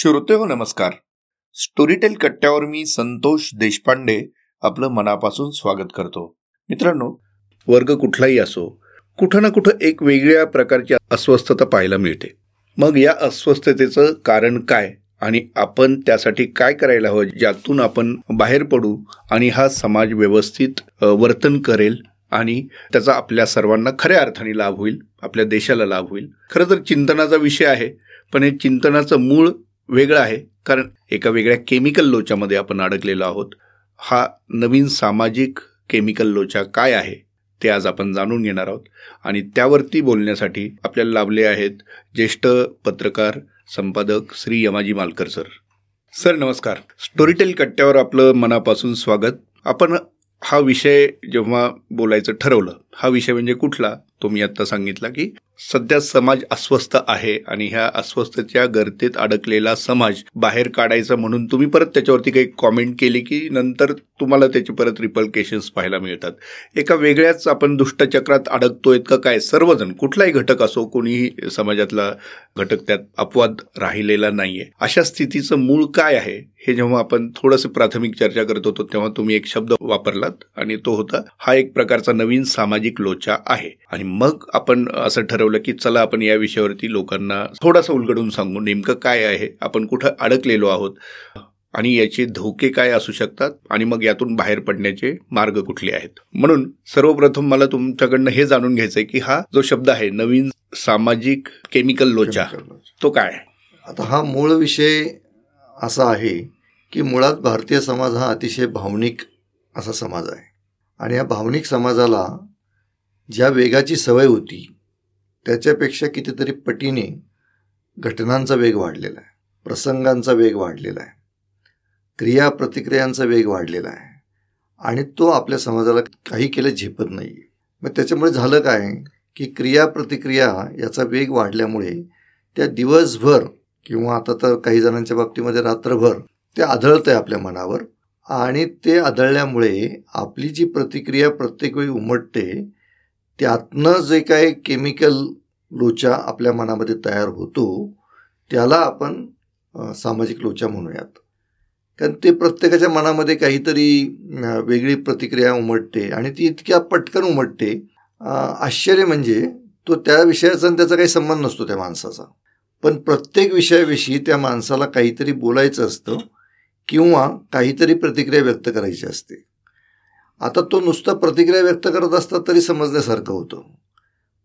श्रोते हो नमस्कार. स्टोरीटेल कट्ट्यावर मी संतोष देशपांडे आपलं मनापासून स्वागत करतो. मित्रांनो वर्ग कुठलाही असो कुठं ना कुठं एक वेगळ्या प्रकारची अस्वस्थता पाहायला मिळते. मग या अस्वस्थतेचं कारण काय आणि आपण त्यासाठी काय करायला हवं ज्यातून आपण बाहेर पडू आणि हा समाज व्यवस्थित वर्तन करेल आणि त्याचा आपल्या सर्वांना खऱ्या अर्थाने लाभ होईल आपल्या देशाला लाभ होईल. खरं तर चिंतनाचा विषय आहे पण हे चिंतनाचं मूळ वेगळं आहे. कारण एका वेगळ्या केमिकल लोच्यामध्ये आपण अडकलेलो आहोत. हा नवीन सामाजिक केमिकल लोचा काय आहे ते आज आपण जाणून घेणार आहोत. आणि त्यावरती बोलण्यासाठी आपल्याला लाभले आहेत ज्येष्ठ पत्रकार संपादक श्री यमाजी मालकर सर. सर नमस्कार. स्टोरीटेल कट्ट्यावर आपलं मनापासून स्वागत. आपण हा विषय जेव्हा बोलायचं ठरवलं हा विषय म्हणजे कुठला? तो मी आत्ता सांगितला की सध्या समाज अस्वस्थ आहे आणि ह्या अस्वस्थतेच्या गर्तेत अडकलेला समाज बाहेर काढायचा म्हणून तुम्ही परत त्याच्यावरती काही कॉमेंट केली की नंतर तुम्हाला त्याचे परत रिपल्केशन्स पाहायला मिळतात. एका वेगळ्याच आपण दुष्टचक्रात अडकतोय का काय? सर्वजण कुठलाही घटक असो कोणीही समाजातला घटक त्यात अपवाद राहिलेला नाहीये. अशा स्थितीचं मूळ काय आहे? हे जेव्हा आपण थोडंसं प्राथमिक चर्चा करत होतो तेव्हा तुम्ही एक शब्द वापरलात आणि तो होता हा एक प्रकारचा नवीन सामाजिक लोचा आहे. आणि मग आपण असं ठरवलं की चला आपण या विषयावरती लोकांना थोडासा उलगडून सांगू नेमकं काय आहे आपण कुठं अडकलेलो आहोत आणि याचे धोके काय असू शकतात आणि मग यातून बाहेर पडण्याचे मार्ग कुठले आहेत. म्हणून सर्वप्रथम मला तुमच्याकडनं हे जाणून घ्यायचंय की हा जो शब्द आहे नवीन सामाजिक केमिकल लोचा तो काय आता हा मूळ विषय असा आहे की मुळात भारतीय समाज हा अतिशय भावनिक असा समाज आहे. आणि या भावनिक समाजाला ज्या वेगाची सवय होती त्याच्यापेक्षा कितीतरी पटीने घटनांचा वेग वाढलेला आहे प्रसंगांचा वेग वाढलेला आहे क्रिया प्रतिक्रियांचा वेग वाढलेला आहे आणि तो आपल्या समाजाला काही केलं झेपत नाही मग त्याच्यामुळे झालं काय की क्रिया प्रतिक्रिया याचा वेग वाढल्यामुळे त्या दिवसभर किंवा आता तर काही जणांच्या बाबतीमध्ये रात्रभर ते आढळतं आहे आपल्या मनावर आणि ते आदळल्यामुळे आपली जी प्रतिक्रिया प्रत्येक वेळी उमटते त्यातनं जे काही केमिकल लोचा आपल्या मनामध्ये तयार होतो त्याला आपण सामाजिक लोचा म्हणूयात. कारण ते प्रत्येकाच्या मनामध्ये काहीतरी वेगळी प्रतिक्रिया उमटते आणि ती इतक्या पटकन उमटते आश्चर्य म्हणजे तो त्या विषयाचा त्याचा काही संबंध नसतो त्या माणसाचा. पण प्रत्येक विषयाविषयी त्या माणसाला काहीतरी बोलायचं असतं किंवा काहीतरी प्रतिक्रिया व्यक्त करायची असते. आता तो नुसता प्रतिक्रिया व्यक्त करत असता तरी समजण्यासारखं होतं.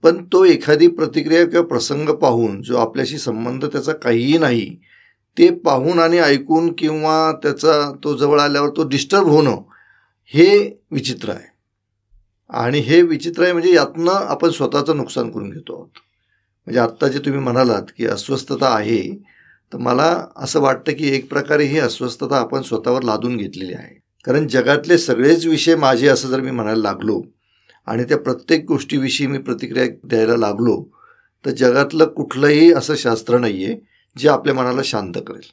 पण तो एखादी प्रतिक्रिया किंवा प्रसंग पाहून जो आपल्याशी संबंध त्याचा काहीही नाही ते पाहून आणि ऐकून किंवा त्याचा तो जवळ आल्यावर तो डिस्टर्ब होणं हे विचित्र आहे. आणि हे विचित्र आहे म्हणजे यातनं आपण स्वतःचं नुकसान करून घेतो आहोत. म्हणजे आत्ता जे तुम्ही म्हणालात की अस्वस्थता आहे तर मला असं वाटतं की एक प्रकारे ही अस्वस्थता आपण स्वतःवर लादून घेतलेली आहे. कारण जगातले सगळेच विषय माझे असं जर मी म्हणायला लागलो आणि त्या प्रत्येक गोष्टीविषयी मी प्रतिक्रिया द्यायला लागलो तर जगातलं कुठलंही असं शास्त्र नाही आहे जे आपल्या मनाला शांत करेल.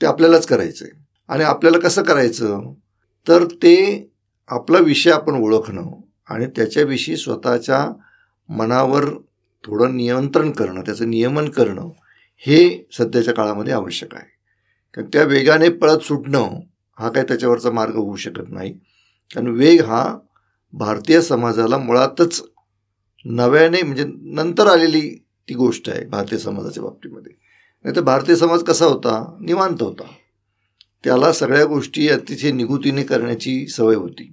ते आपल्यालाच करायचं आहे आणि आपल्याला कसं करायचं? तर ते आपला विषय आपण ओळखणं आणि त्याच्याविषयी स्वतःच्या मनावर थोडं नियंत्रण करणं त्याचं नियमन करणं हे सध्याच्या काळामध्ये आवश्यक आहे. कारण त्या वेगाने पळत सुटणं हा काय त्याच्यावरचा मार्ग होऊ शकत नाही. कारण वेग हा भारतीय समाजाला मुळातच नव्याने म्हणजे नंतर आलेली ती गोष्ट आहे भारतीय समाजाच्या बाबतीमध्ये. नाही तर भारतीय समाज कसा होता? निवांत होता. त्याला सगळ्या गोष्टी अतिशय निगुतीने करण्याची सवय होती.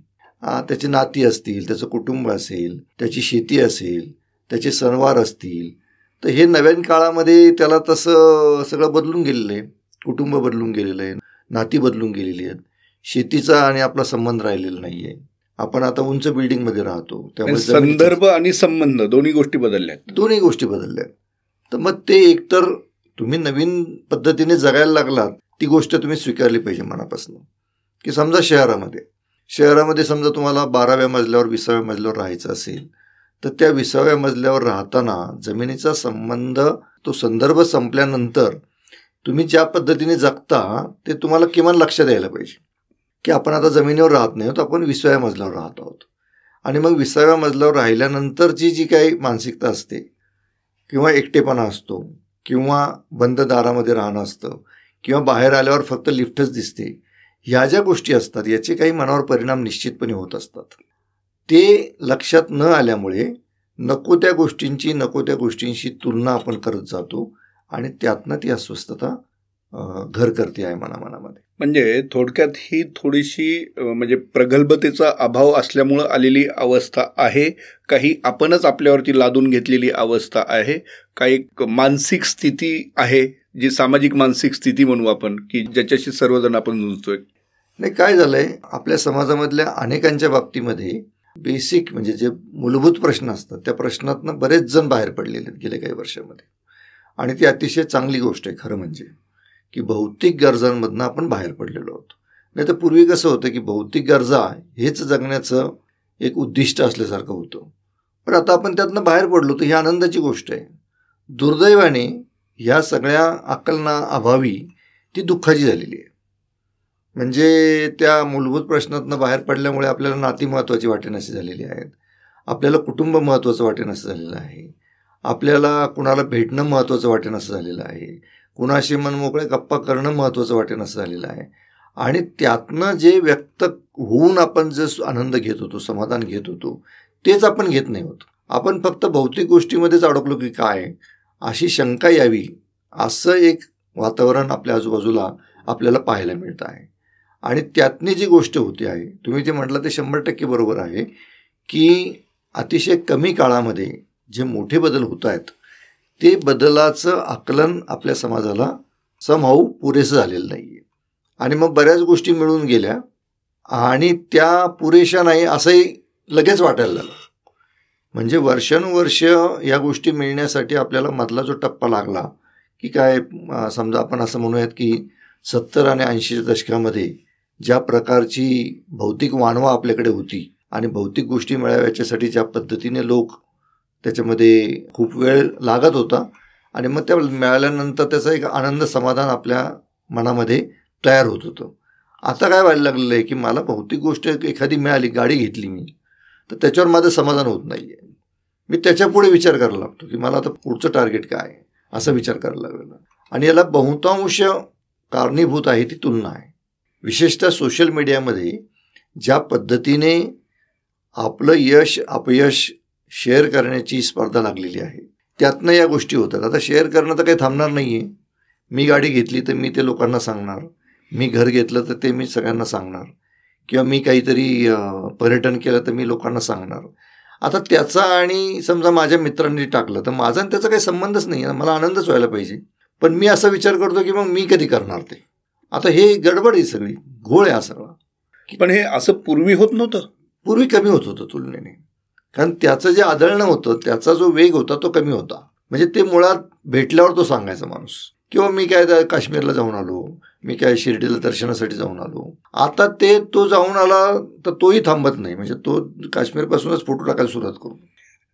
त्याची नाती असतील त्याचं कुटुंब असेल त्याची शेती असेल त्याचे सणवार असतील तर हे नव्यान काळामध्ये त्याला तसं सगळं बदलून गेलेलं आहे. कुटुंब बदलून गेलेलं आहे. नाती बदलून गेलेली आहेत. शेतीचा आणि आपला संबंध राहिलेला नाही आहे आपण आता उंच बिल्डिंगमध्ये राहतो. त्यामुळे संदर्भ आणि संबंध दोन्ही गोष्टी बदलल्या दोन्ही गोष्टी बदलल्या तर मग ते एकतर तुम्ही नवीन पद्धतीने जगायला लागलात ती गोष्ट तुम्ही स्वीकारली पाहिजे मनापासून. की समजा शहरामध्ये शहरामध्ये समजा तुम्हाला बाराव्या मजल्यावर विसाव्या मजल्यावर राहायचं असेल तर त्या विसाव्या मजल्यावर राहताना जमिनीचा संबंध तो संदर्भ संपल्यानंतर तुम्ही ज्या पद्धतीने जगता ते तुम्हाला किमान लक्षात द्यायला पाहिजे. की आपण आता जमिनीवर राहत नाही आहोत आपण विसाव्या मजल्यावर राहत आहोत. आणि मग विसाव्या मजल्यावर राहिल्यानंतरची जी काही मानसिकता असते किंवा एकटेपणा असतो किंवा बंद दारामध्ये राहणं असतं किंवा बाहेर आल्यावर फक्त लिफ्टच दिसते ह्या ज्या गोष्टी असतात याचे काही मनावर परिणाम निश्चितपणे होत असतात. ते लक्षात न आल्यामुळे नको त्या गोष्टींची नको त्या गोष्टींशी तुलना आपण करत जातो. आणि त्यातनं ती अस्वस्थता घर करते आहे मनामनामध्ये. म्हणजे थोडक्यात ही थोडीशी म्हणजे प्रगल्भतेचा अभाव असल्यामुळं आलेली अवस्था आहे. काही आपणच आपल्यावरती लादून घेतलेली अवस्था आहे. काही मानसिक स्थिती आहे जी सामाजिक मानसिक स्थिती म्हणू आपण की ज्याच्याशी सर्वजण आपण झुंजतोय नाही काय झालंय आपल्या समाजामधल्या अनेकांच्या बाबतीमध्ये बेसिक म्हणजे जे मूलभूत प्रश्न असतात त्या प्रश्नातनं बरेच जण बाहेर पडलेले आहेत गेल्या काही वर्षामध्ये. आणि ती अतिशय चांगली गोष्ट आहे खरं म्हणजे. की भौतिक गरजांमधनं आपण बाहेर पडलेलो आहोत. नाही तर पूर्वी कसं होतं की भौतिक गरजा हेच जगण्याचं एक उद्दिष्ट असल्यासारखं होतं. पण आता आपण त्यातनं बाहेर पडलो तर ही आनंदाची गोष्ट आहे. दुर्दैवाने ह्या सगळ्या आकलना अभावी ती दुःखाची झालेली आहे. म्हणजे त्या मूलभूत प्रश्नातनं बाहेर पडल्यामुळे आपल्याला नाती महत्त्वाची वाटेनाशी झालेली आहेत. आपल्याला कुटुंब महत्त्वाचं वाटेन असं झालेलं आहे. आपल्याला कुणाला भेटणं महत्त्वाचं वाटेनासं झालेलं आहे. कुणाशी मनमोकळे गप्पा करणं महत्त्वाचं वाटेन असं झालेलं आहे. आणि त्यातनं जे व्यक्त होऊन आपण जे आनंद घेत होतो समाधान घेत होतो तेच आपण घेत नाही होत. आपण फक्त भौतिक गोष्टीमध्येच अडकलो की काय? अशी शंका यावी असं एक वातावरण आपल्या आजूबाजूला आपल्याला पाहायला मिळतं आहे. आणि त्यातनी जी गोष्ट होती आहे तुम्ही जे म्हटलं ते शंभर टक्के बरोबर आहे की अतिशय कमी काळामध्ये जे मोठे बदल होत आहेत ते बदलाचं आकलन आपल्या समाजाला समहाऊ पुरेसं झालेलं नाही आहे आणि मग बऱ्याच गोष्टी मिळून गेल्या आणि त्या पुरेशा नाही असंही लगेच वाटायला लागलं. म्हणजे वर्षानुवर्ष या गोष्टी मिळण्यासाठी आपल्याला मधला जो टप्पा लागला की काय समजा आपण असं म्हणूयात की सत्तर आणि ऐंशीच्या दशकामध्ये ज्या प्रकारची भौतिक वानवा आपल्याकडे होती आणि भौतिक गोष्टी मिळाव्याच्यासाठी ज्या पद्धतीने लोक त्याच्यामध्ये खूप वेळ लागत होता. आणि मग त्या मिळाल्यानंतर त्याचा एक आनंद समाधान आपल्या मनामध्ये तयार होत होतं. आता काय व्हायला लागलेलं आहे की मला भौतिक गोष्ट एखादी मिळाली गाडी घेतली मी तर त्याच्यावर माझं समाधान होत नाही आहे मी त्याच्यापुढे विचार करायला लागतो की मला आता पुढचं टार्गेट काय आहे? असा विचार करायला लागलेला आणि याला बहुतांश कारणीभूत आहे ती तुलना आहे. विशेषतः सोशल मीडियामध्ये ज्या पद्धतीने आपलं यश अपयश शेअर करण्याची स्पर्धा लागलेली आहे. त्यातनं या गोष्टी होतात. आता शेअर करणं तर काही थांबणार नाही आहे मी गाडी घेतली तर मी ते लोकांना सांगणार. मी घर घेतलं तर ते मी सगळ्यांना सांगणार. किंवा मी काहीतरी पर्यटन केलं तर मी लोकांना सांगणार. आता त्याचा आणि समजा माझ्या मित्रांनी टाकलं तर माझा आणि त्याचा काही संबंधच नाही. मला आनंदच व्हायला पाहिजे. पण मी असा विचार करतो की मग मी कधी करणार ते? आता हे गडबड आहे सगळी. घोळ आहे हा सगळा. पण हे असं पूर्वी होत नव्हतं? पूर्वी कमी होत होतं तुलनेने. कारण त्याचं जे आदळणं होतं त्याचा जो वेग होता तो कमी होता. म्हणजे ते मुळात भेटल्यावर तो सांगायचा माणूस. किंवा मी काय काश्मीरला जाऊन आलो मी काय शिर्डीला दर्शनासाठी जाऊन आलो. आता ते तो जाऊन आला तर तोही थांबत नाही. म्हणजे तो काश्मीरपासूनच फोटो टाकायला सुरुवात करू.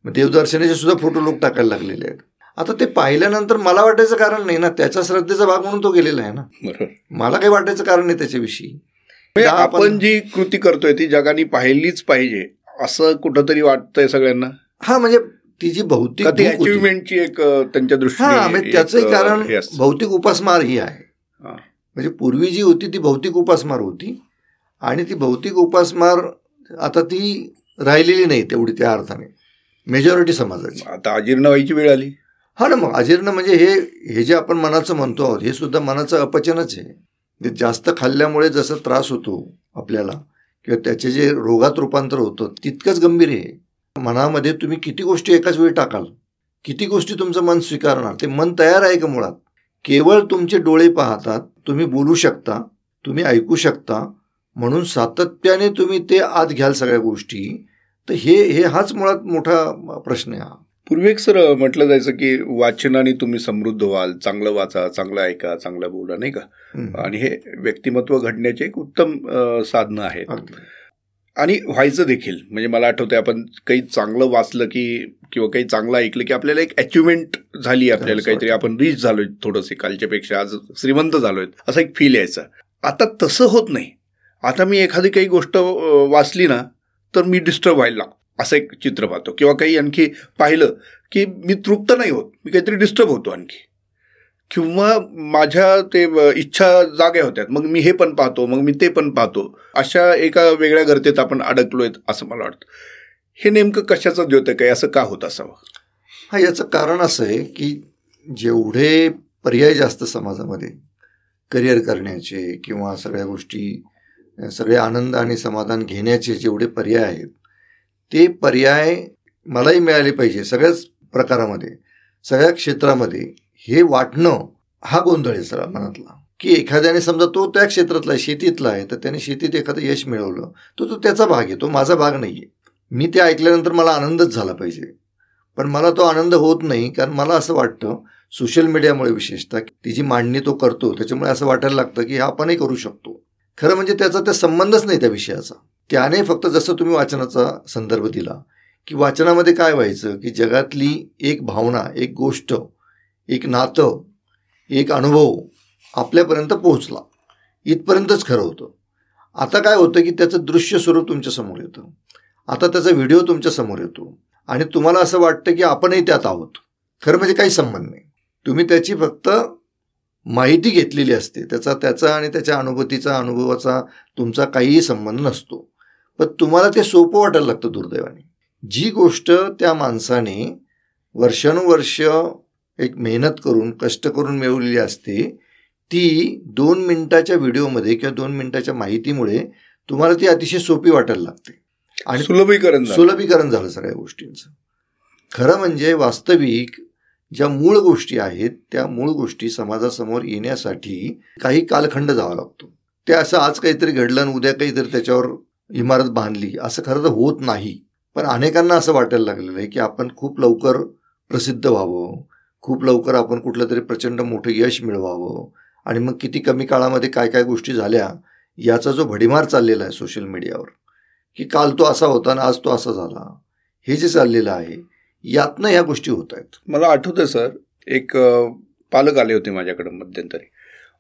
मग देवदर्शनाचे सुद्धा फोटो लोक टाकायला लागलेले आहेत. आता ते पाहिल्यानंतर मला वाटायचं कारण नाही ना त्याच्या श्रद्धेचा भाग म्हणून तो गेलेला आहे ना. मला काही वाटायचं कारण नाही त्याच्याविषयी. म्हणजे आपण जी कृती करतोय ती जगाने पाहिलीच पाहिजे. असं कुठंतरी वाटतंय सगळ्यांना? हा म्हणजे ती जी भौतिक अचिव्हमेंटची एक त्यांच्या दृष्टीने म्हणजे त्याचंही कारण भौतिक उपासमार ही आहे. म्हणजे पूर्वी जी होती ती भौतिक उपासमार होती. आणि ती भौतिक उपासमार आता ती राहिलेली नाही तेवढी त्या अर्थाने. मेजॉरिटी समाजाची. आता अजीर्ण व्हायची वेळ आली. हा ना मग अजीर्ण म्हणजे हे हे जे आपण मनाचं म्हणतो आहोत हे सुद्धा मनाचं अपचनच आहे. जास्त खाल्ल्यामुळे जसं त्रास होतो आपल्याला किंवा त्याचे जे रोगात रूपांतर होतं तितकंच गंभीर आहे. मनामध्ये तुम्ही किती गोष्टी एकाच वेळी टाकाल किती गोष्टी तुमचं मन स्वीकारणार ते मन तयार आहे का मुळात? केवळ तुमचे डोळे पाहतात तुम्ही बोलू शकता तुम्ही ऐकू शकता म्हणून सातत्याने तुम्ही ते आत घ्याल सगळ्या गोष्टी. तर हे हे हाच मुळात मोठा प्रश्न आहे हा. पूर्वी सर म्हटलं जायचं की वाचनाने तुम्ही समृद्ध व्हाल चांगलं वाचा चांगलं ऐका चांगलं बोला नाही का? आणि हे व्यक्तिमत्व घडण्याचे एक उत्तम साधनं आहेत. आणि व्हायचं देखील. म्हणजे मला आठवतंय आपण काही चांगलं वाचलं की किंवा काही चांगलं ऐकलं की आपल्याला एक अचिव्हमेंट झाली आपल्याला काहीतरी आपण रीच झालोय थोडंसे कालच्यापेक्षा आज श्रीमंत झालोय असं एक फील यायचं. आता तसं होत नाही. आता मी एखादी काही गोष्ट वाचली ना तर मी डिस्टर्ब व्हायला लागतो. असं एक चित्र पाहतो. किंवा काही आणखी पाहिलं की मी तृप्त नाही होत. मी काहीतरी डिस्टर्ब होतो आणखी. किंवा माझ्या ते इच्छा जाग्या होत्या मग मी हे पण पाहतो मग मी ते पण पाहतो. अशा एका वेगळ्या गर्तेत आपण अडकलोय असं मला वाटतं. हे नेमकं कशाचं द्योतक आहे? असं का होत असावं? हा याचं कारण असं आहे की जेवढे पर्याय जास्त समाजामध्ये करिअर करण्याचे किंवा सगळ्या गोष्टी सगळे आनंद आणि समाधान घेण्याचे जेवढे पर्याय आहेत ते पर्याय मलाही मिळाले पाहिजे सगळ्याच प्रकारामध्ये सगळ्या क्षेत्रामध्ये. हे वाटणं हा गोंधळ आहे सर मनातला. की एखाद्याने समजा तो त्या क्षेत्रातला आहे शेतीतला आहे तर त्याने शेतीत एखादं यश मिळवलं तर तो त्याचा भाग आहे तो माझा भाग नाही आहे. मी ते ऐकल्यानंतर मला आनंदच झाला पाहिजे. पण मला तो आनंद होत नाही कारण मला असं वाटतं सोशल मीडियामुळे विशेषतः ती जी मांडणी तो करतो त्याच्यामुळे असं वाटायला लागतं की हा आपणही करू शकतो. खरं म्हणजे त्याचा त्या संबंधच नाही त्या विषयाचा. त्याने फक्त जसं तुम्ही वाचनाचा संदर्भ दिला की वाचनामध्ये काय व्हायचं की जगातली एक भावना एक गोष्ट एक नातं एक अनुभव आपल्यापर्यंत पोहोचला. इथपर्यंतच खरं होतं. आता काय होतं की त्याचं दृश्य स्वरूप तुमच्यासमोर येतं. आता त्याचा व्हिडिओ तुमच्यासमोर येतो. आणि तुम्हाला असं वाटतं की आपणही त्यात आहोत. खरं म्हणजे काही संबंध नाही. तुम्ही त्याची फक्त माहिती घेतलेली असते. त्याचा त्याचा आणि त्याच्या अनुभूतीचा अनुभवाचा तुमचा काहीही संबंध नसतो. पण तुम्हाला ते सोपं वाटायला लागतं दुर्दैवाने. जी गोष्ट त्या माणसाने वर्षानुवर्ष एक मेहनत करून कष्ट करून मिळवलेली असते ती दोन मिनिटाच्या व्हिडिओमध्ये किंवा दोन मिनिटाच्या माहितीमुळे तुम्हाला ती अतिशय सोपी वाटायला लागते. आणि सुलभीकरण सुलभीकरण झालं सगळ्या गोष्टींचं. खरं म्हणजे वास्तविक ज्या मूळ गोष्टी आहेत त्या मूळ गोष्टी समाजासमोर येण्यासाठी काही कालखंड जावा लागतो. ते असं आज काहीतरी घडलं आणि उद्या काहीतरी त्याच्यावर इमारत बांधली असं खरं तर होत नाही. पण अनेकांना असं वाटायला लागलेलं आहे की आपण खूप लवकर प्रसिद्ध व्हावं खूप लवकर आपण कुठलं तरी प्रचंड मोठं यश मिळवावं आणि मग किती कमी काळामध्ये काय काय गोष्टी झाल्या याचा जो भडीमार चाललेला आहे सोशल मीडियावर की काल तो असा होता आणि आज तो असा झाला. हे जे चाललेलं आहे यातनं ह्या गोष्टी होत आहेत. मला आठवतं सर एक पालक आले होते माझ्याकडे मध्यंतरी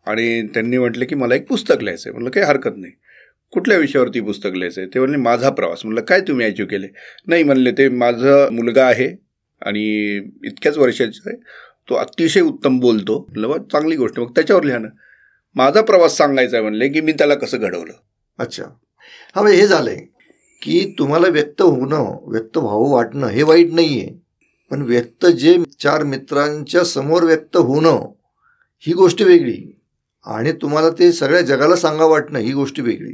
आणि त्यांनी म्हटलं की मला एक पुस्तक लिहायचं आहे म्हटलं काही हरकत नाही. कुठल्या विषयावरती पुस्तक लिहायचं आहे ते म्हणले माझा प्रवास. म्हणलं काय तुम्ही अचीव केले? नाही म्हणले ते माझा मुलगा आहे आणि इतक्याच वर्षाचा आहे. तो अतिशय उत्तम बोलतो. म्हणलं चांगली गोष्ट. मग त्याच्यावर लिहा ना. माझा प्रवास सांगायचा आहे म्हणले की मी त्याला कसं घडवलं? अच्छा. हा हे झालंय की तुम्हाला व्यक्त होणं व्यक्त व्हावं वाटणं हे वाईट नाही आहे पण व्यक्त जे चार मित्रांच्या समोर व्यक्त होणं ही गोष्ट वेगळी. आणि तुम्हाला ते सगळ्या जगाला सांगा वाटणं ही गोष्ट वेगळी.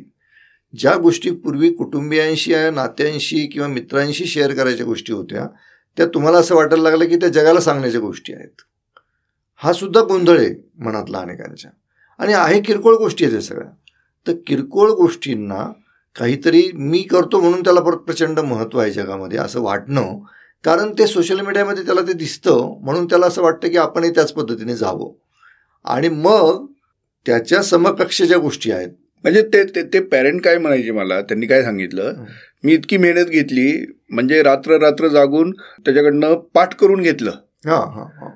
ज्या गोष्टी पूर्वी कुटुंबियांशी नात्यांशी किंवा मित्रांशी शेअर करायच्या गोष्टी होत्या त्या तुम्हाला असं वाटायला लागलं की त्या जगाला सांगण्याच्या गोष्टी आहेत. हा सुद्धा गोंधळ आहे मनातला अनेकांच्या. आणि आहे किरकोळ गोष्टी आहेत सगळ्या. तर किरकोळ गोष्टींना काहीतरी मी करतो म्हणून त्याला परत प्रचंड महत्त्व आहे जगामध्ये असं वाटणं कारण ते सोशल मीडियामध्ये त्याला ते दिसतं म्हणून त्याला असं वाटतं की आपणही त्याच पद्धतीने जावं. आणि मग त्याच्या समकक्ष ज्या गोष्टी आहेत म्हणजे ते ते, ते पॅरेंट काय म्हणायचे मला? त्यांनी काय सांगितलं? मी इतकी मेहनत घेतली म्हणजे रात्र रात्र जागून त्याच्याकडनं पाठ करून घेतलं. हां हां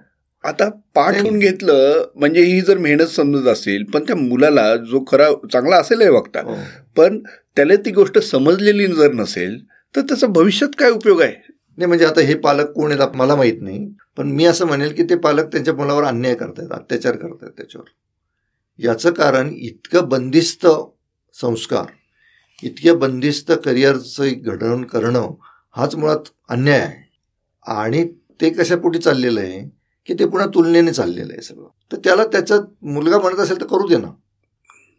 आता पाठ होऊन घेतलं म्हणजे ही जर मेहनत समजत असेल पण त्या मुलाला जो खरा चांगला असेल वक्ता हो. पण त्याला ती गोष्ट समजलेली जर नसेल तर त्याचा भविष्यात काय उपयोग आहे? नाही म्हणजे आता हे पालक कोण आहेत मला माहीत नाही पण मी असं म्हणेल की ते पालक त्यांच्या मुलावर अन्याय करतायत अत्याचार करतायत त्याच्यावर. याचं कारण इतकं बंदिस्त संस्कार इतक्या बंदिस्त करिअरचं घडण करणं हाच मुळात अन्याय आहे. आणि ते कशापोटी चाललेलं आहे की ते पुन्हा तुलनेने चाललेलं आहे सगळं. तर त्याला त्याचा मुलगा म्हणत असेल तर करू दे ना.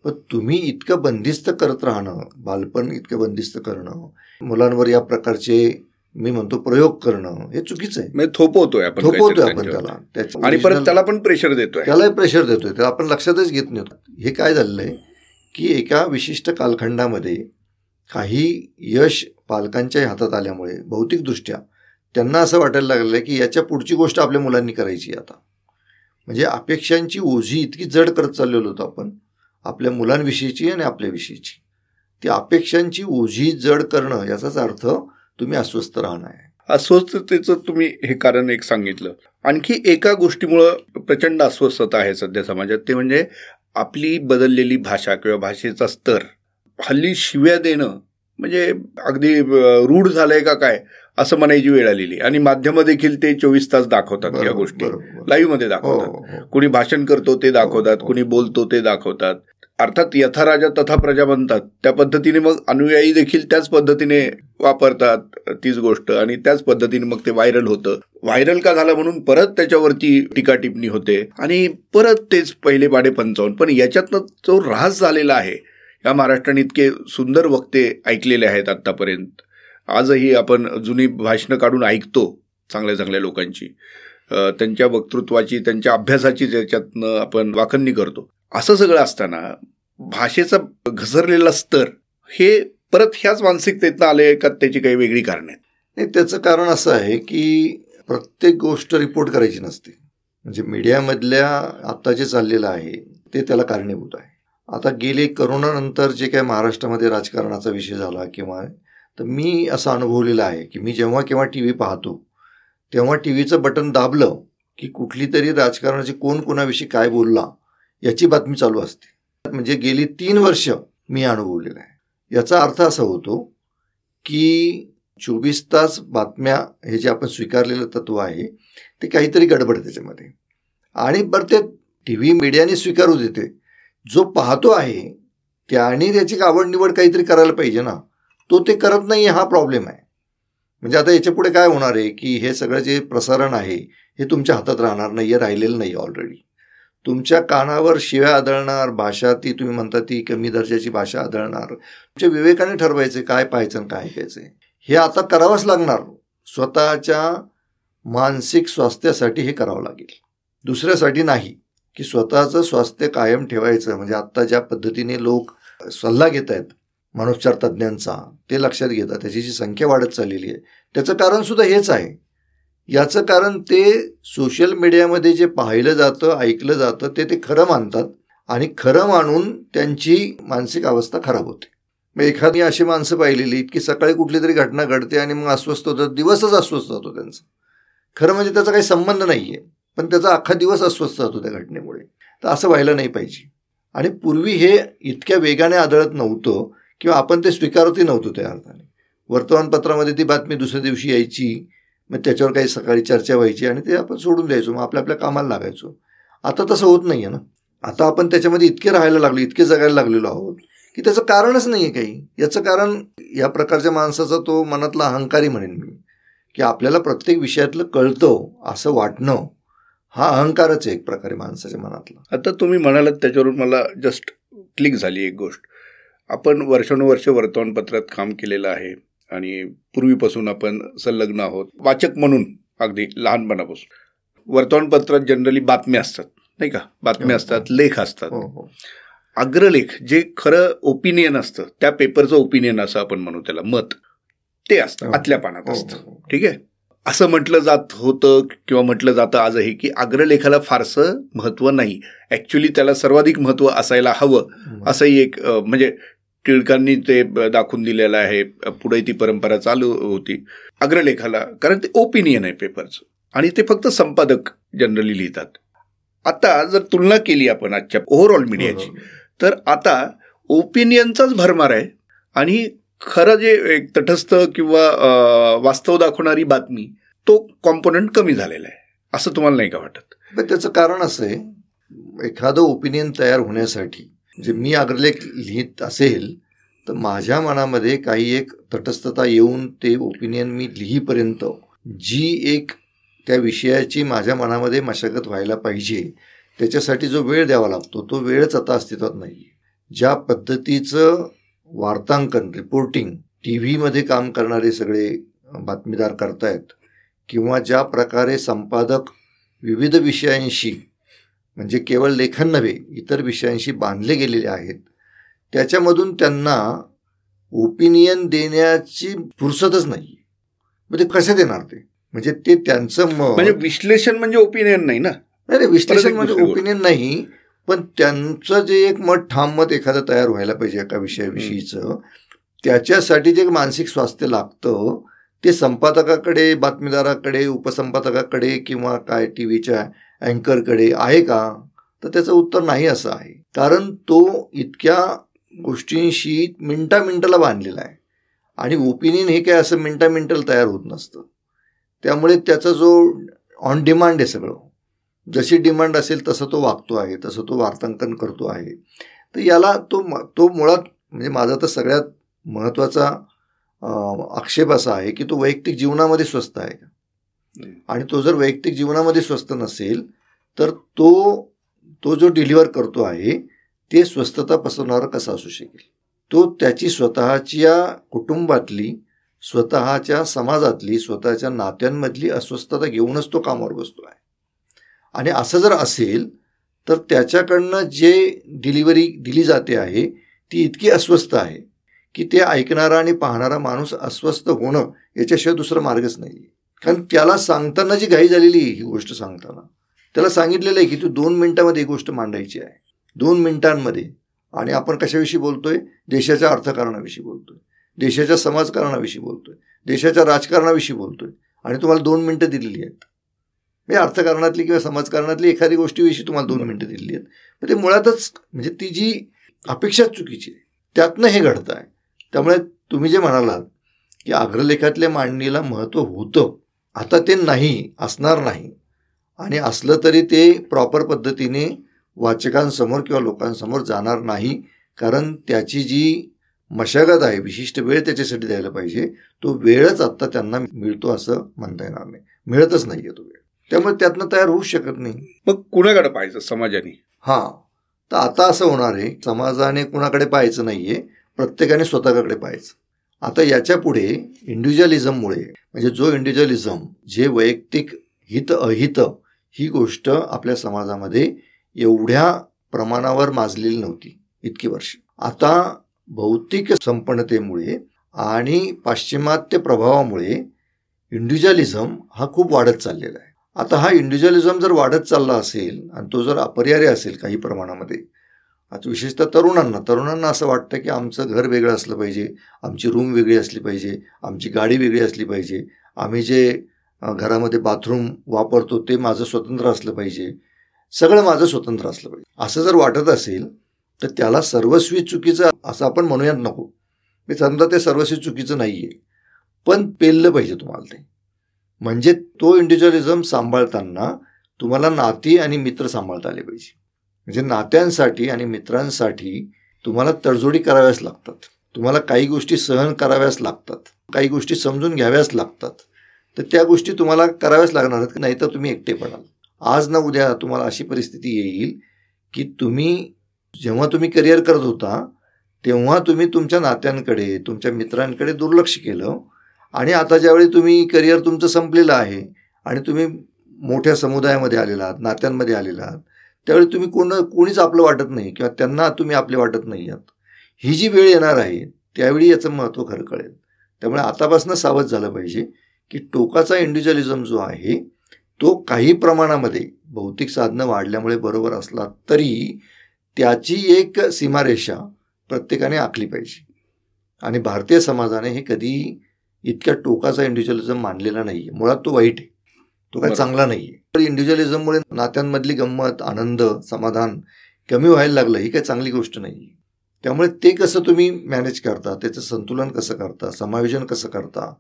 पण तुम्ही इतकं बंदिस्त करत राहणं बालपण इतकं बंदिस्त करणं मुलांवर या प्रकारचे मी म्हणतो प्रयोग करणं हे चुकीचं आहे. म्हणजे थोपवतोय आपण थोपवतोय आपण त्याला. आणि परत त्याला पण प्रेशर देतोय. त्यालाही प्रेशर देतोय. त्याला आपण लक्षातच घेत नाही. हे काय झालेलं आहे की एका विशिष्ट कालखंडामध्ये काही यश पालकांच्या हातात आल्यामुळे भौतिकदृष्ट्या त्यांना असं वाटायला लागलं आहे की याच्या पुढची गोष्ट आपल्या मुलांनी करायची आता. म्हणजे अपेक्षांची ओझी इतकी जड करत चाललेलो होतो आपण आपल्या मुलांविषयीची आणि आपल्याविषयीची. ती अपेक्षांची ओझी जड करणं याचाच अर्थ तुम्ही अस्वस्थ राहणार. आहे अस्वस्थतेचं तुम्ही हे कारण एक सांगितलं. आणखी एका गोष्टीमुळं प्रचंड अस्वस्थता आहे सध्या समाजात ते म्हणजे आपली बदललेली भाषा किंवा भाषेचा स्तर हल्ली शिव्या देणं म्हणजे अगदी रूढ झालंय का काय? असं म्हणायची वेळ आलेली. आणि माध्यम देखील ते चोवीस तास दाखवतात या गोष्टी. लाईव्हमध्ये दाखवतात. हो, हो. कुणी भाषण करतो ते दाखवतात हो. कुणी बोलतो ते दाखवतात. अर्थात यथा राजा तथा प्रजा म्हणतात त्या पद्धतीने मग अनुयायी देखील त्याच पद्धतीने वापरतात तीच गोष्ट आणि त्याच पद्धतीने मग ते व्हायरल होतं. व्हायरल का झालं म्हणून परत त्याच्यावरती टीका टिप्पणी होते आणि परत तेच पहिले पाडे पंचावन्न. पण याच्यातनं जो ऱ्हास झालेला आहे या महाराष्ट्राने इतके सुंदर वक्ते ऐकलेले आहेत आत्तापर्यंत. आजही आपण जुनी भाषणं काढून ऐकतो चांगल्या चांगल्या लोकांची. त्यांच्या वक्तृत्वाची त्यांच्या अभ्यासाची त्याच्यातनं आपण वाखणणी करतो. असं सगळं असताना भाषेचा घसरलेला स्तर हे परत ह्याच मानसिकतेतनं आले का त्याची काही वेगळी कारणं आहेत? नाही त्याचं कारण असं आहे की प्रत्येक गोष्ट रिपोर्ट करायची नसते. म्हणजे मीडियामधल्या आता जे चाललेलं आहे ते त्याला कारणीभूत आहे. आता गेले करोनानंतर जे काय महाराष्ट्रामध्ये राजकारणाचा विषय झाला किंवा तर मी असं अनुभवलेलं आहे की मी जेव्हा केव्हा टी व्ही पाहतो तेव्हा टी व्हीचं बटन दाबलं की कुठली तरी राजकारणाची कोण कोणाविषयी काय बोलला याची बातमी चालू असते. म्हणजे गेली तीन वर्ष मी अनुभवलेलं आहे. याचा अर्थ असा होतो की चोवीस तास बातम्या हे जे आपण स्वीकारलेलं तत्व आहे ते काहीतरी गडबड त्याच्यामध्ये. आणि बरं ते टी व्ही मीडियाने स्वीकारू देते. जो पाहतो आहे त्याने त्याची आवड निवड काहीतरी करायला पाहिजे ना. तो ते करत नाही हा प्रॉब्लेम आहे. म्हणजे आता याच्यापुढे काय होणार आहे की हे सगळं जे प्रसारण आहे हे तुमच्या हातात राहणार नाही आहे राहिलेलं नाही ऑलरेडी तुमच्या कानावर शिव्या आदळणार भाषा ती तुम्ही म्हणता ती कमी दर्जाची भाषा आदळणार. तुमच्या विवेकाने ठरवायचे काय पाहायचं आणि काय ऐकायचं हे आता करावंच लागणार. स्वतःच्या मानसिक स्वास्थ्यासाठी हे करावं लागेल. दुसऱ्यासाठी नाही की स्वतःचं स्वास्थ्य कायम ठेवायचं. म्हणजे आत्ता ज्या पद्धतीने लोक सल्ला घेत आहेत मानोपचार तज्ज्ञांचा ते लक्षात घेतात. त्याची जी संख्या वाढत चाललेली आहे त्याचं कारण सुद्धा हेच आहे. याचं कारण ते सोशल मीडियामध्ये जे पाहिलं जातं ऐकलं जातं ते ते खरं मानतात आणि खरं मानून त्यांची मानसिक अवस्था खराब होते. मग एखादी अशी माणसं पाहिलेली की सकाळी कुठली तरी घटना घडते आणि मग अस्वस्थ होतात दिवसच अस्वस्थ होतो त्यांचा. खरं म्हणजे त्याचा काही संबंध नाही आहे पण त्याचा अख्खा दिवस अस्वस्थ होतो त्या घटनेमुळे. तर असं व्हायला नाही पाहिजे. आणि पूर्वी हे इतक्या वेगाने आदळत नव्हतं किंवा आपण ते स्वीकारतही नव्हतो त्या अर्थाने. वर्तमानपत्रामध्ये ती बातमी दुसऱ्या दिवशी यायची मग त्याच्यावर काही सकाळी चर्चा व्हायची आणि ते आपण सोडून द्यायचो मग आपल्या आपल्या कामाला लागायचो. आता तसं होत नाही आहे ना. आता आपण त्याच्यामध्ये इतके राहायला लागलो इतके जगायला लागलेलो आहोत की त्याचं कारणच नाही आहे काही. याचं कारण या प्रकारच्या माणसाचा तो मनातला अहंकारी म्हणेन मी की आपल्याला प्रत्येक विषयातलं कळतं असं वाटणं हा अहंकारच आहे एक प्रकारे माणसाच्या मनातला. आता तुम्ही म्हणालात त्याच्यावरून मला जस्ट क्लिक झाली एक गोष्ट. आपण वर्षानुवर्ष वर्तमानपत्रात काम केलेलं आहे आणि पूर्वीपासून आपण संलग्न आहोत वाचक म्हणून अगदी लहानपणापासून. वर्तमानपत्रात जनरली बातम्या असतात नाही का? बातम्या हो, असतात लेख असतात. हो हो. अग्रलेख जे खरं ओपिनियन असतं त्या पेपरचं ओपिनियन असं आपण म्हणू त्याला मत. ते असतं हो. आतल्या पानात हो, असतं. हो. ठीक आहे? असं म्हटलं जात होतं किंवा म्हटलं जातं आजही की अग्रलेखाला फारसं महत्त्व नाही. ॲक्च्युली त्याला सर्वाधिक महत्त्व असायला हवं. हो. असंही एक म्हणजे टिळकांनी ते दाखवून दिलेलं आहे. पुढे ती परंपरा चालू होती. अग्रलेखाला कारण ते ओपिनियन आहे पेपरचं आणि ते फक्त संपादक जनरली लिहितात. आता जर तुलना केली आपण आजच्या ओव्हरऑल मीडियाची तर आता ओपिनियनचाच भरमार आहे. आणि खरं जे एक तटस्थ किंवा वास्तव दाखवणारी बातमी तो कॉम्पोनंट कमी झालेला आहे. असं तुम्हाला नाही का वाटत? त्याचं कारण असं आहे एखादं ओपिनियन तयार होण्यासाठी जे मी अग्रलेख लिहित असेल तर माझ्या मनामध्ये काही एक तटस्थता येऊन ते ओपिनियन मी लिहीपर्यंत जी एक त्या विषयाची माझ्या मनामध्ये मशागत व्हायला पाहिजे त्याच्यासाठी जो वेळ द्यावा लागतो तो वेळच आता अस्तित्वात नाही ज्या पद्धतीचं वार्तांकन रिपोर्टिंग टी व्हीमध्ये काम करणारे सगळे बातमीदार करतायत किंवा ज्या प्रकारे संपादक विविध विषयांशी म्हणजे केवळ लेखन नव्हे इतर विषयांशी बांधले गेलेले आहेत. त्याच्यामधून त्यांना ओपिनियन देण्याची फुरसतच नाही. म्हणजे कसे देणार ते? म्हणजे ते त्यांचं मत म्हणजे विश्लेषण म्हणजे ओपिनियन नाही ना? नाही विश्लेषण म्हणजे. ओपिनियन नाही पण त्यांचं जे एक मत ठाम मत एखादं तयार व्हायला पाहिजे एका विषयाविषयीचं त्याच्यासाठी जे मानसिक स्वास्थ्य लागतं ते संपादकाकडे बातमीदाराकडे उपसंपादकाकडे किंवा काय टी व्हीच्या अँकरकडे आहे का? तर त्याचं उत्तर नाही असं आहे. कारण तो इतक्या गोष्टींशी मिनटा मिनटाला बांधलेला आहे. आणि ओपिनियन हे काय असं मिनटा मिनटाला तयार होत नसतं. त्यामुळे त्याचा जो ऑन डिमांड आहे सगळं जशी डिमांड असेल तसं तो वागतो आहे तसं तो वार्तांकन करतो आहे. तर याला तो तो मुळात म्हणजे माझा तर सगळ्यात महत्त्वाचा आक्षेप असा आहे की तो वैयक्तिक जीवनामध्ये स्वस्त आहे का? आणि तो जर वैयक्तिक जीवनामध्ये स्वस्त नसेल तर तो तो जो डिलिव्हर करतो आहे ते स्वस्थता पसरणारं कसा असू शकेल? तो त्याची स्वतःच्या कुटुंबातली स्वतःच्या समाजातली स्वतःच्या नात्यांमधली अस्वस्थता घेऊनच तो कामावर बसतो आहे. आणि असं जर असेल तर त्याच्याकडनं जे डिलिव्हरी दिली जाते आहे ती इतकी अस्वस्थ आहे की ते ऐकणारा आणि पाहणारा माणूस अस्वस्थ होणं याच्याशिवाय दुसरा मार्गच नाही आहे कारण त्याला सांगताना जी घाई झालेली ही गोष्ट सांगताना त्याला सांगितलेलं आहे की तू दोन मिनिटांमध्ये ही गोष्ट मांडायची आहे. दोन मिनिटांमध्ये. आणि आपण कशाविषयी बोलतोय? देशाच्या अर्थकारणाविषयी बोलतोय. देशाच्या समाजकारणाविषयी बोलतोय. देशाच्या राजकारणाविषयी बोलतोय. आणि तुम्हाला दोन मिनटं दिलेली आहेत. म्हणजे अर्थकारणातली किंवा समाजकारणातली एखादी गोष्टीविषयी तुम्हाला दोन मिनटं दिलेली आहेत. मग ते मुळातच म्हणजे ती जी अपेक्षा चुकीची आहे त्यातनं हे घडतं आहे त्यामुळे तुम्ही जे म्हणालात की अग्रलेखातल्या मांडणीला महत्त्व होतं. आता ते नाही असणार नाही. आणि असलं तरी ते प्रॉपर पद्धतीने वाचकांसमोर किंवा लोकांसमोर जाणार नाही कारण त्याची जी मशागत आहे विशिष्ट वेळ त्याच्यासाठी द्यायला पाहिजे तो वेळच आत्ता त्यांना मिळतो असं म्हणता येणार नाही. मिळतच नाही तो वेळ. त्यामुळे त्यातनं तयार होऊ शकत नाही. मग कुणाकडे पाहायचं? समाजाने? हां. तर आता असं होणार आहे समाजाने कुणाकडे पाहायचं नाहीये प्रत्येकाने स्वतःकडे पाहायचं. आता याच्यापुढे इंडिव्हिज्युअलिझममुळे म्हणजे जो इंडिव्हिज्युअलिझम जे वैयक्तिक हित अहित ही गोष्ट आपल्या समाजामध्ये एवढ्या प्रमाणावर माजलेली नव्हती इतकी वर्ष. आता भौतिक संपन्नतेमुळे आणि पाश्चिमात्य प्रभावामुळे इंडिव्हिज्युअलिझम हा खूप वाढत चाललेला आहे. आता हा इंडिव्हिज्युअलिझम जर वाढत चालला असेल आणि तो जर अपरिहार्य असेल काही प्रमाणामध्ये आता विशेषतः तरुणांना तरुणांना असं वाटतं की आमचं घर वेगळं असलं पाहिजे आमची रूम वेगळी असली पाहिजे आमची गाडी वेगळी असली पाहिजे आम्ही जे घरामध्ये बाथरूम वापरतो ते माझं स्वतंत्र असलं पाहिजे सगळं माझं स्वतंत्र असलं पाहिजे. असं जर वाटत असेल तर त्याला सर्वस्वी चुकीचं असं आपण म्हणूयात नको. मी समजा ते सर्वस्वी चुकीचं नाही आहे पण पेललं पाहिजे तुम्हाला ते. म्हणजे तो इंडिव्हिज्युअलिझम सांभाळताना तुम्हाला नाती आणि मित्र सांभाळता आले पाहिजे. म्हणजे नात्यांसाठी आणि मित्रांसाठी तुम्हाला तडजोडी कराव्याच लागतात. तुम्हाला काही गोष्टी सहन कराव्याच लागतात. काही गोष्टी समजून घ्याव्याच लागतात. तर त्या गोष्टी तुम्हाला कराव्याच लागणार आहेत नाही तर तुम्ही एकटे पडाल. आज ना उद्या तुम्हाला अशी परिस्थिती येईल की तुम्ही जेव्हा तुम्ही करिअर करत होता तेव्हा तुम्ही तुमच्या नात्यांकडे तुमच्या मित्रांकडे दुर्लक्ष केलं आणि आता ज्यावेळी तुम्ही करिअर तुमचं संपलेलं आहे आणि तुम्ही मोठ्या समुदायामध्ये आलेला आहात नात्यांमध्ये आलेला आहात त्यावेळी तुम्ही कोण कोणीच आपलं वाटत नाही किंवा त्यांना तुम्ही आपले वाटत नाही आहात. ही जी वेळ येणार आहे त्यावेळी याचं महत्त्व खरं कळेल. त्यामुळे आतापासून सावध झालं पाहिजे की टोकाचा इंडिव्हिज्युअलिझम जो आहे तो काही प्रमाणामध्ये भौतिक साधनं वाढल्यामुळे बरोबर असला तरी त्याची एक सीमारेषा प्रत्येकाने आखली पाहिजे. आणि भारतीय समाजाने हे कधी इतक्या टोकाचा इंडिव्हिज्युअलिझम मानलेला नाही मुळात तो वाईट आहे. तो काय चांगला नाही आहे तर इंडिव्हिज्युअलिझममुळे नात्यांमधली गंमत आनंद समाधान कमी व्हायला लागलं ही काही चांगली गोष्ट नाही त्यामुळे ते कसं तुम्ही मॅनेज करता त्याचं संतुलन कसं करता समायोजन कसं करता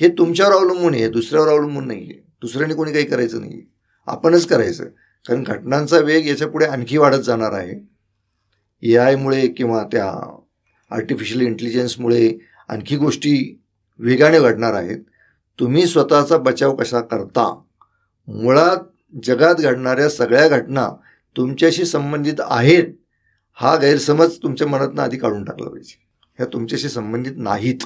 हे तुमच्यावर अवलंबून आहे दुसऱ्यावर अवलंबून नाही आहे दुसऱ्याने कोणी काही करायचं नाही आपणच करायचं. कारण घटनांचा वेग याच्यापुढे आणखी वाढत जाणार आहे. ए आयमुळे किंवा त्या आर्टिफिशियल इंटेलिजन्समुळे आणखी गोष्टी वेगाने घडणार आहेत. तुम्ही स्वतःचा बचाव कसा करता? मुळात जगात घडणाऱ्या सगळ्या घटना तुमच्याशी संबंधित आहेत हा गैरसमज तुमच्या मनातनं आधी काढून टाकला पाहिजे. ह्या तुमच्याशी संबंधित नाहीत.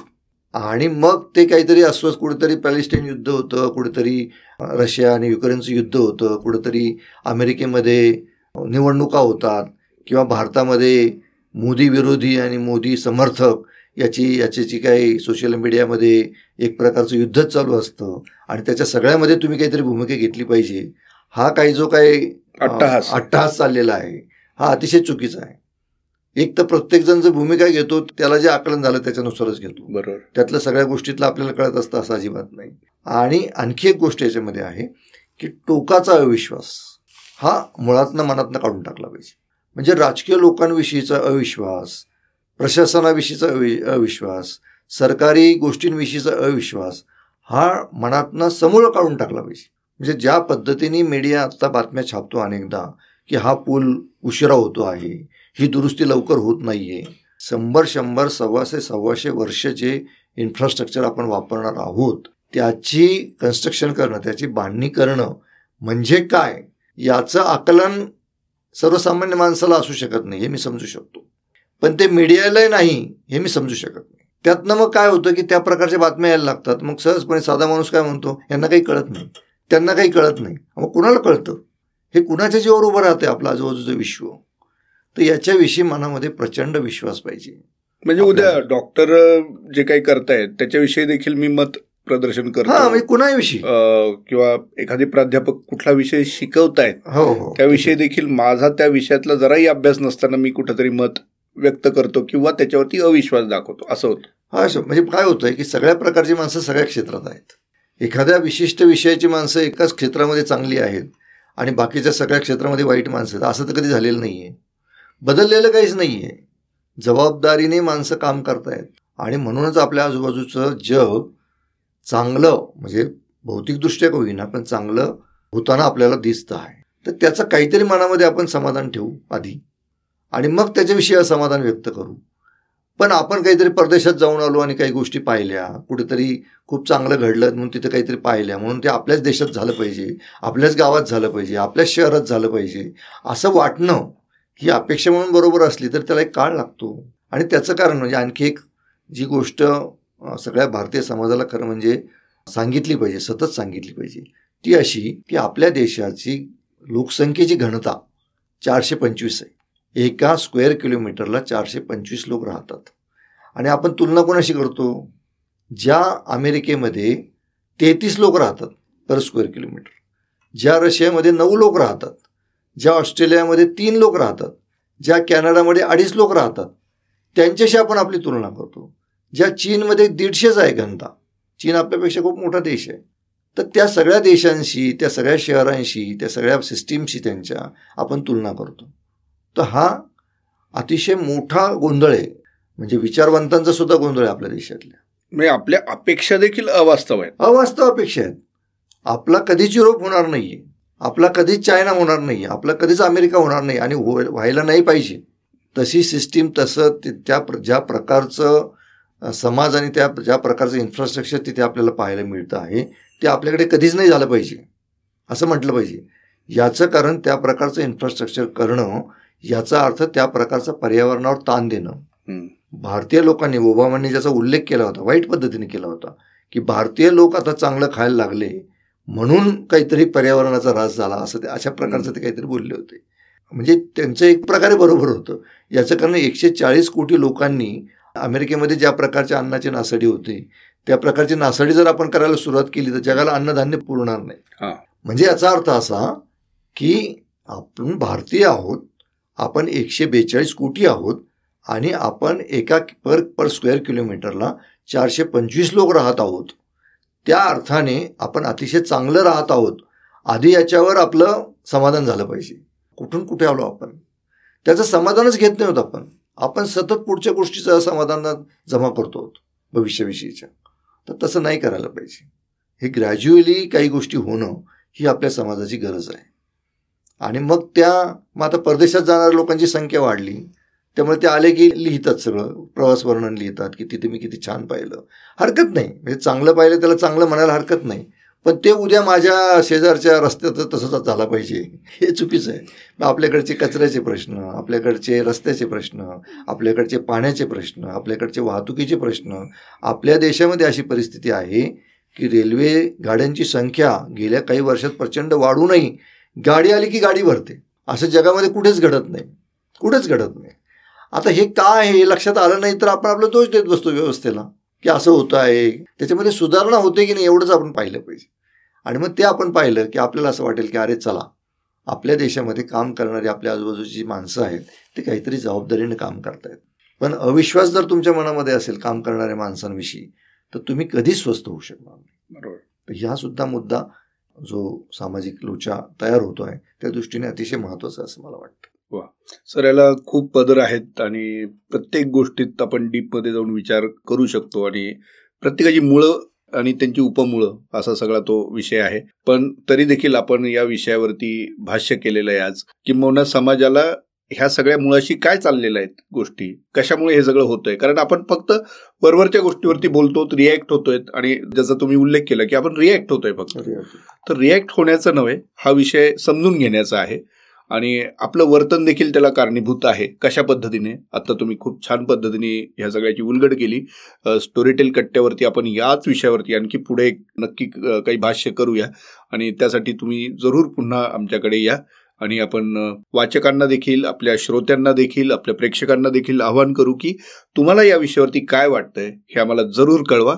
आणि मग ते काहीतरी अस्वस्थ कुठेतरी पॅलेस्टाईन युद्ध होतं कुठेतरी रशिया आणि युक्रेनचं युद्ध होतं कुठेतरी अमेरिकेमध्ये निवडणुका होतात किंवा भारतामध्ये मोदी विरोधी आणि मोदी समर्थक याची याची जी काही सोशल मीडियामध्ये एक प्रकारचं युद्धच चालू असतं आणि त्याच्या सगळ्यामध्ये तुम्ही काहीतरी भूमिका घेतली पाहिजे हा काही जो काही अट्टहास. अट्टहास चाललेला आहे हा अतिशय चुकीचा आहे. एक तर प्रत्येकजण जर भूमिका घेतो त्याला जे आकलन झालं त्याच्यानुसारच घेतो. बरोबर. त्यातल्या सगळ्या गोष्टीतलं आपल्याला कळत असतं असं अजिबात नाही. आणि आणखी एक गोष्ट याच्यामध्ये आहे की टोकाचा अविश्वास हा मुळातनं मनातनं काढून टाकला पाहिजे. म्हणजे राजकीय लोकांविषयीचा अविश्वास प्रशासनाविषयीचा अवि अविश्वास सरकारी गोष्टींविषयीचा अविश्वास हा मनातनं समूळ काढून टाकला पाहिजे. म्हणजे ज्या पद्धतीने मीडिया आत्ता बातम्या छापतो अनेकदा की हा पूल उशिरा होतो आहे ही दुरुस्ती लवकर होत नाही आहे शंभर शंभर सव्वाशे सव्वाशे वर्ष जे इन्फ्रास्ट्रक्चर आपण वापरणार आहोत त्याची कन्स्ट्रक्शन करणं त्याची बांधणी करणं म्हणजे काय? याचं आकलन सर्वसामान्य माणसाला असू शकत नाही हे मी समजू शकतो. पण ते मीडियाला नाही हे मी समजू शकत नाही. त्यातनं मग काय होतं की त्या प्रकारच्या बातम्या यायला लागतात. मग सहजपणे साधा माणूस काय म्हणतो? यांना काही कळत नाही. त्यांना काही कळत नाही. मग कुणाला कळतं? हे कुणाच्या जीवावर उभं राहते आपलं आजूबाजूचं विश्व? तर याच्याविषयी मनामध्ये प्रचंड विश्वास पाहिजे. म्हणजे उद्या डॉक्टर जे काही करतायत त्याच्याविषयी देखील मी मत प्रदर्शन हा करतो म्हणजे कुणाविषयी? किंवा एखादी प्राध्यापक कुठला विषय शिकवतायत हो हो. त्याविषयी देखील माझा त्या विषयातला जराही अभ्यास नसताना मी कुठंतरी मत व्यक्त करतो किंवा त्याच्यावरती अविश्वास दाखवतो. असं होतं. हा सर म्हणजे काय होतंय की सगळ्या प्रकारची माणसं सगळ्या क्षेत्रात आहेत. एखाद्या विशिष्ट विषयाची माणसं एकाच क्षेत्रामध्ये चांगली आहेत आणि बाकीच्या सगळ्या क्षेत्रामध्ये वाईट माणसं आहेत. असं तर कधी झालेलं नाही आहे बदललेलं काहीच नाही आहे जबाबदारीने माणसं काम करतायत. आणि म्हणूनच आपल्या आजूबाजूचं जग चांगलं म्हणजे भौतिकदृष्ट्या का होईना पण चांगलं होताना आपल्याला दिसतं आहे. तर त्याचं काहीतरी मनामध्ये आपण समाधान ठेवू आधी. आणि मग त्याच्याविषयी असमाधान व्यक्त करू. पण आपण काहीतरी परदेशात जाऊन आलो आणि काही गोष्टी पाहिल्या कुठेतरी खूप चांगलं घडलं म्हणून तिथे काहीतरी पाहिल्या म्हणून ते आपल्याच देशात झालं पाहिजे आपल्याच गावात झालं पाहिजे आपल्याच शहरात झालं पाहिजे असं वाटणं ही अपेक्षा म्हणून बरोबर असली तर त्याला एक काळ लागतो. आणि त्याचं कारण म्हणजे आणखी एक जी गोष्ट सगळ्या भारतीय समाजाला खरं म्हणजे सांगितली पाहिजे सतत सांगितली पाहिजे ती अशी की आपल्या देशाची लोकसंख्येची घनता चारशे पंचवीस आहे. एका स्क्वेअर किलोमीटरला चारशे पंचवीस लोक राहतात. आणि आपण तुलना कोणाशी करतो? ज्या अमेरिकेमध्ये तेहतीस लोक राहतात पर स्क्वेअर किलोमीटर. ज्या रशियामध्ये नऊ लोक राहतात. ज्या ऑस्ट्रेलियामध्ये तीन लोक राहतात. ज्या कॅनडामध्ये अडीच लोक राहतात. त्यांच्याशी आपण आपली तुलना करतो. ज्या चीनमध्ये दीडशेच आहे घनता. चीन आपल्यापेक्षा खूप मोठा देश आहे. तर त्या सगळ्या देशांशी त्या सगळ्या शहरांशी त्या सगळ्या सिस्टीमशी त्यांच्या आपण तुलना करतो. तर हा अतिशय मोठा गोंधळ आहे. म्हणजे विचारवंतांचा सुद्धा गोंधळ आहे आपल्या देशातल्या. म्हणजे आपल्या अपेक्षा देखील अवास्तव आहेत. अवास्तव अपेक्षा आहेत. आपला कधीच युरोप होणार नाहीये. आपला कधीच चायना होणार नाही आपला कधीच अमेरिका होणार नाही आणि हो व्हायला नाही पाहिजे. तशी सिस्टीम तसं ते- त्या ज्या प्रकारचं समाज आणि त्या ज्या प्रकारचं इन्फ्रास्ट्रक्चर तिथे आपल्याला पाहायला मिळतं आहे ते आपल्याकडे कधीच नाही झालं पाहिजे. असं म्हटलं पाहिजे. याचं कारण त्या प्रकारचं इन्फ्रास्ट्रक्चर करणं याचा अर्थ त्या प्रकारचा पर्यावरणावर ताण देणं. भारतीय लोकांनी ओबामांनी ज्याचा उल्लेख केला होता वाईट पद्धतीने केला होता की भारतीय लोक आता चांगलं खायला लागले म्हणून काहीतरी पर्यावरणाचा ऱ्हास झाला असं ते अशा प्रकारचं ते काहीतरी बोलले होते म्हणजे त्यांचं एक प्रकारे बरोबर होतं याचं कारण एकशे चाळीस कोटी लोकांनी अमेरिकेमध्ये ज्या प्रकारच्या अन्नाची नासाडी होती त्या प्रकारची नासाडी जर आपण करायला सुरुवात केली तर जगाला अन्नधान्य पुरणार नाही. म्हणजे याचा अर्थ असा की आपण भारतीय आहोत आपण एकशे बेचाळीस कोटी आहोत आणि आपण एका पर पर स्क्वेअर किलोमीटरला चारशे पंचवीस लोक राहत आहोत. त्या अर्थाने आपण अतिशय चांगलं राहत आहोत. आधी याच्यावर आपलं समाधान झालं पाहिजे. कुठून कुठे आलो आपण? त्याचं समाधानच घेत नाही होत आपण. आपण सतत पुढच्या गोष्टीचं समाधान जमा करतो आहोत भविष्याविषयीच्या. तर तसं नाही करायला पाहिजे. हे ग्रॅज्युअली काही गोष्टी होणं ही आपल्या समाजाची गरज आहे. आणि मग त्या मग आता परदेशात जाणाऱ्या लोकांची संख्या वाढली. त्यामुळे ते आले की लिहितात सगळं. प्रवास वर्णन लिहितात की तिथे मी किती छान पाहिलं. हरकत नाही. म्हणजे चांगलं पाहिलं त्याला चांगलं म्हणायला हरकत नाही. पण ते उद्या माझ्या शेजारच्या रस्त्यात तसंच झाला पाहिजे. हे चुकीचं आहे. मग आपल्याकडचे कचऱ्याचे प्रश्न आपल्याकडचे रस्त्याचे प्रश्न आपल्याकडचे पाण्याचे प्रश्न आपल्याकडचे वाहतुकीचे प्रश्न आपल्या देशामध्ये अशी परिस्थिती आहे की रेल्वे गाड्यांची संख्या गेल्या काही वर्षात प्रचंड वाढूनही गाडी आली की गाडी भरते. असं जगामध्ये कुठेच घडत नाही. कुठेच घडत नाही. आता हे काय आहे? हे लक्षात आलं नाही तर आपण आपला दोष देत बसतो व्यवस्थेला. की असं होतं आहे. त्याच्यामध्ये सुधारणा होते की नाही एवढंच आपण पाहिलं पाहिजे. आणि मग ते आपण पाहिलं की आपल्याला असं वाटेल की अरे चला आपल्या देशामध्ये काम करणारी आपल्या आजूबाजूची जी माणसं आहेत ते काहीतरी जबाबदारीने काम करतायत. पण अविश्वास जर तुमच्या मनामध्ये असेल काम करणाऱ्या माणसांविषयी तर तुम्ही कधीच स्वस्त होऊ शकणार नाही. बरोबर. ह्या सुद्धा मुद्दा जो सामाजिक लोचा तयार होतो आहे त्या दृष्टीने अतिशय महत्वाचं असं मला वाटतं. वा. सर याला खूप पदर आहेत आणि प्रत्येक गोष्टीत आपण डीपमध्ये जाऊन विचार करू शकतो आणि प्रत्येकाची मुळं आणि त्यांची उपमुळं असा सगळा तो विषय आहे. पण तरी देखील आपण या विषयावरती भाष्य केलेलं आहे आज किंबहुना समाजाला ह्या सगळ्या मुळाशी काय चाललेल्या आहेत गोष्टी? कशामुळे हे सगळं होतंय? कारण आपण फक्त वरवरच्या गोष्टीवरती बोलतो रिॲक्ट होतोय आणि ज्याचा तुम्ही उल्लेख केला की आपण रिॲक्ट होतोय फक्त. तर रिॲक्ट होण्याचं नव्हे हा विषय समजून घेण्याचा आहे. आणि आपलं वर्तन देखील त्याला कारणीभूत आहे. कशा पद्धतीने? आता तुम्ही खूप छान पद्धतीने ह्या सगळ्याची उलगड केली. स्टोरीटेल कट्ट्यावरती आपण याच विषयावरती आणखी पुढे नक्की काही भाष्य करूया. आणि त्यासाठी तुम्ही जरूर पुन्हा आमच्याकडे या. आणि आपण वाचकांना देखील आपल्या श्रोत्यांना देखील आपल्या प्रेक्षकांना देखील आवाहन करू की तुम्हाला या विषयावरती काय वाटतंय हे आम्हाला जरूर कळवा.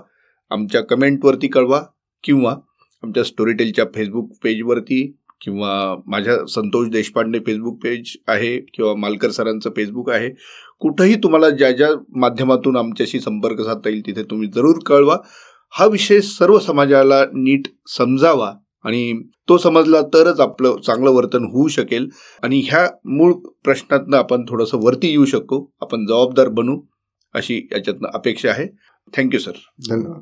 आमच्या कमेंटवरती कळवा किंवा आमच्या स्टोरीटेलच्या फेसबुक पेजवरती किंवा माझ्या संतोष देशपांडे फेसबुक पेज आहे किंवा मालकर सरांचं फेसबुक आहे. कुठंही तुम्हाला ज्या ज्या माध्यमातून आमच्याशी संपर्क साधता येईल तिथे तुम्ही जरूर कळवा. हा विषय सर्व समाजाला नीट समजावा. आणि तो समजला तरच आपलं चांगलं वर्तन होऊ शकेल. आणि ह्या मूळ प्रश्नातनं आपण थोडंसं वरती येऊ शकतो आपण जबाबदार बनू अशी याच्यातनं अपेक्षा आहे. Thank you sir. धन्यवाद.